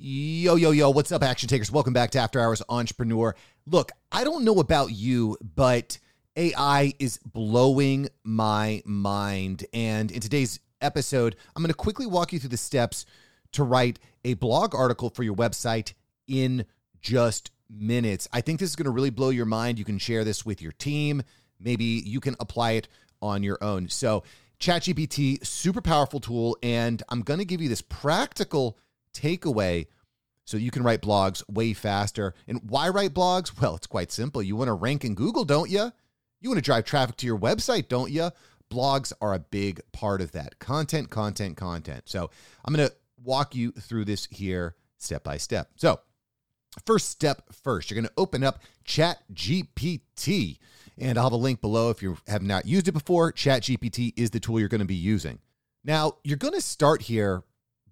Yo, yo, yo, what's up, action takers? Welcome back to After Hours Entrepreneur. Look, I don't know about you, but AI is blowing my mind. And in today's episode, I'm going to quickly walk you through the steps to write a blog article for your website in just minutes. I think this is going to really blow your mind. You can share this with your team. Maybe you can apply it on your own. So, ChatGPT, super powerful tool. And I'm going to give you this practical takeaway so you can write blogs way faster. And why write blogs? Well, it's quite simple. You want to rank in Google, don't you? You want to drive traffic to your website, don't you? Blogs are a big part of that. Content, content, content. So I'm going to walk you through this here step by step. So, first step first, you're going to open up ChatGPT. And I'll have a link below if you have not used it before. ChatGPT is the tool you're going to be using. Now, you're going to start here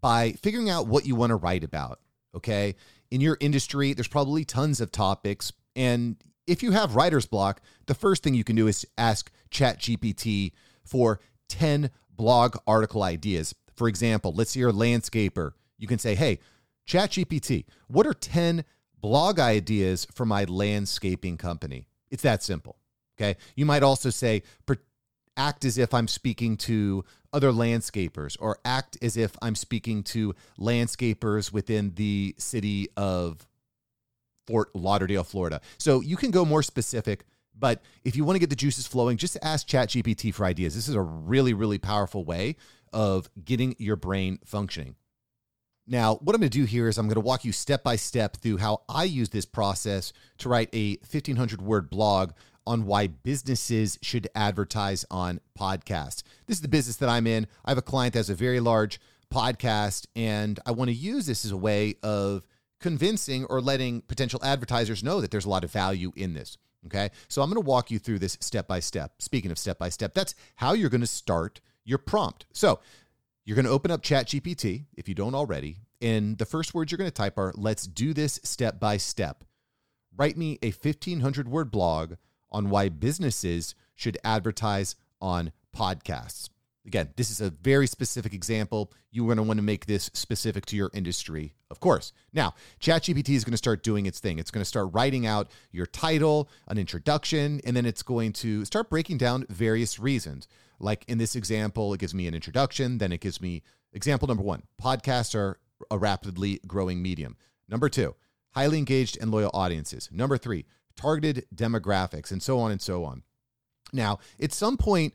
by figuring out what you want to write about. Okay. In your industry, there's probably tons of topics. And if you have writer's block, the first thing you can do is ask ChatGPT for 10 blog article ideas. For example, let's say you're a landscaper. You can say, hey, ChatGPT, what are 10 blog ideas for my landscaping company? It's that simple. Okay. You might also say, act as if I'm speaking to other landscapers or act as if I'm speaking to landscapers within the city of Fort Lauderdale, Florida. So you can go more specific, but if you want to get the juices flowing, just ask ChatGPT for ideas. This is a really, really powerful way of getting your brain functioning. Now, what I'm going to do here is I'm going to walk you step by step through how I use this process to write a 1500 word blog on why businesses should advertise on podcasts. This is the business that I'm in. I have a client that has a very large podcast, and I want to use this as a way of convincing or letting potential advertisers know that there's a lot of value in this. Okay. So I'm going to walk you through this step by step. Speaking of step by step, that's how you're going to start your prompt. So you're going to open up ChatGPT if you don't already. And the first words you're going to type are let's do this step by step. Write me a 1500 word blog on why businesses should advertise on podcasts. Again, this is a very specific example. You're going to want to make this specific to your industry, of course. Now, ChatGPT is going to start doing its thing. It's going to start writing out your title, an introduction, and then it's going to start breaking down various reasons. Like in this example, it gives me an introduction, then it gives me example number one podcasts are a rapidly growing medium. Number two, highly engaged and loyal audiences. Number three, targeted demographics, and so on and so on. Now, at some point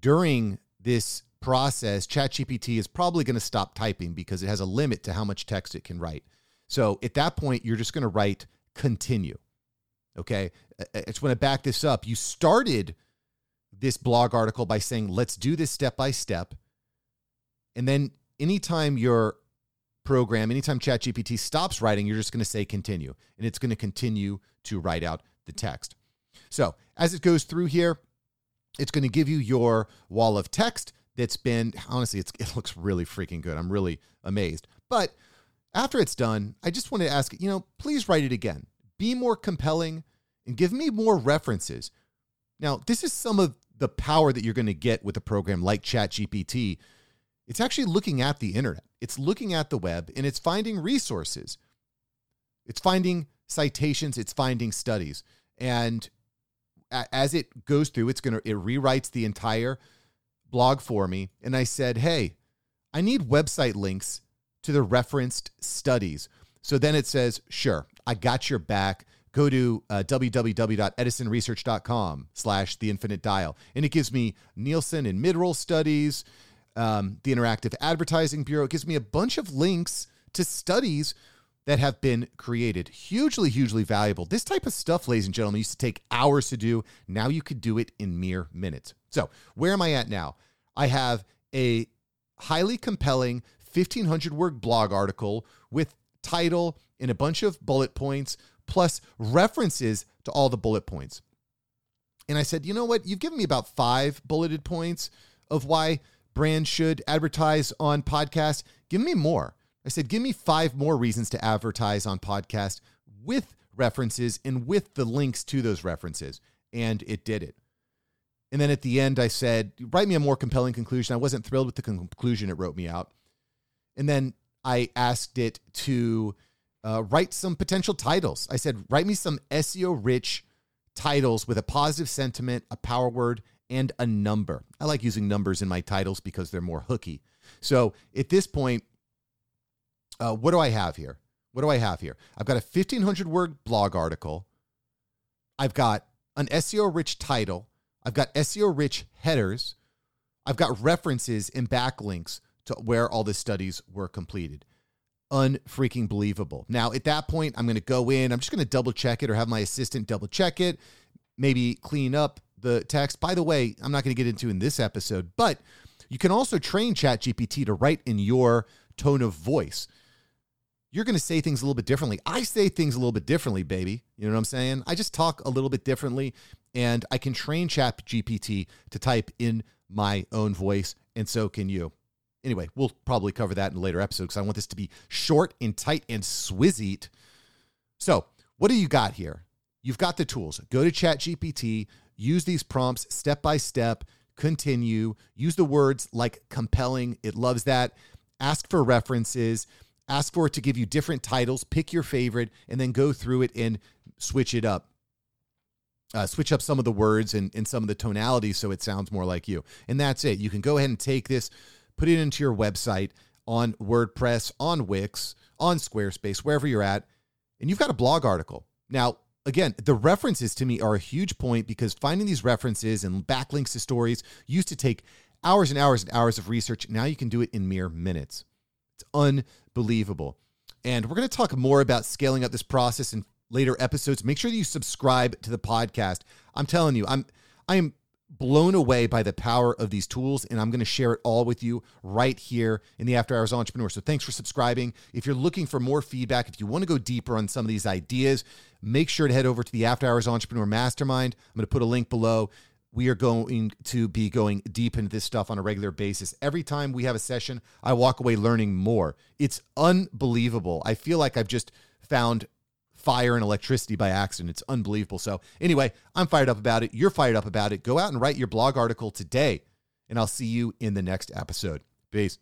during this process, ChatGPT is probably going to stop typing because it has a limit to how much text it can write. So at that point, you're just going to write continue. Okay. I just want to back this up. You started this blog article by saying, let's do this step by step. And then anytime your program, anytime ChatGPT stops writing, you're just going to say continue, and it's going to continue to write out the text. So as it goes through here, it's going to give you your wall of text that's been, honestly, it looks really freaking good. I'm really amazed. But after it's done, I just want to ask, you know, please write it again. Be more compelling and give me more references. Now, this is some of the power that you're going to get with a program like ChatGPT it's actually looking at the internet, it's looking at the web, and it's finding resources. It's finding citations, it's finding studies. And as it goes through, it's going to, it rewrites the entire blog for me. And I said, hey, I need website links to the referenced studies. So then it says, sure, I got your back. Go to uh, www.edisonresearch.com slash the infinite dial. And it gives me Nielsen and midroll studies, um, the Interactive Advertising Bureau. It gives me a bunch of links to studies that have been created. Hugely, hugely valuable. This type of stuff, ladies and gentlemen, used to take hours to do. Now you could do it in mere minutes. So, where am I at now? I have a highly compelling 1500 word blog article with title and a bunch of bullet points, plus references to all the bullet points. And I said, you know what? You've given me about five bulleted points of why brand should advertise on podcast, give me more. I said, give me five more reasons to advertise on podcast with references and with the links to those references. And it did it. And then at the end, I said, write me a more compelling conclusion. I wasn't thrilled with the conclusion it wrote me out. And then I asked it to uh, write some potential titles. I said, write me some SEO rich titles with a positive sentiment, a power word, and a number. I like using numbers in my titles because they're more hooky. So at this point, uh, what do I have here? What do I have here? I've got a 1500 word blog article. I've got an SEO rich title. I've got SEO rich headers. I've got references and backlinks to where all the studies were completed. Unfreaking believable. Now, at that point, I'm going to go in, I'm just going to double check it or have my assistant double check it, maybe clean up the text. By the way, I'm not going to get into in this episode, but you can also train ChatGPT to write in your tone of voice. You're going to say things a little bit differently. I say things a little bit differently, baby. You know what I'm saying? I just talk a little bit differently, and I can train ChatGPT to type in my own voice, and so can you. Anyway, we'll probably cover that in a later episode because I want this to be short and tight and swizzied. So, what do you got here? You've got the tools. Go to ChatGPT, use these prompts step by step, continue, use the words like compelling. It loves that. Ask for references, ask for it to give you different titles, pick your favorite, and then go through it and switch it up. Uh, switch up some of the words and, and some of the tonalities so it sounds more like you. And that's it. You can go ahead and take this, put it into your website on WordPress, on Wix, on Squarespace, wherever you're at, and you've got a blog article. Now, again, the references to me are a huge point because finding these references and backlinks to stories used to take hours and hours and hours of research. Now you can do it in mere minutes. It's unbelievable. And we're going to talk more about scaling up this process in later episodes. Make sure that you subscribe to the podcast. I'm telling you, I'm I am blown away by the power of these tools, and I'm going to share it all with you right here in the After Hours Entrepreneur. So thanks for subscribing. If you're looking for more feedback, if you want to go deeper on some of these ideas, make sure to head over to the After Hours Entrepreneur Mastermind. I'm going to put a link below. We are going to be going deep into this stuff on a regular basis. Every time we have a session, I walk away learning more. It's unbelievable. I feel like I've just found fire and electricity by accident. It's unbelievable. So, anyway, I'm fired up about it. You're fired up about it. Go out and write your blog article today, and I'll see you in the next episode. Peace.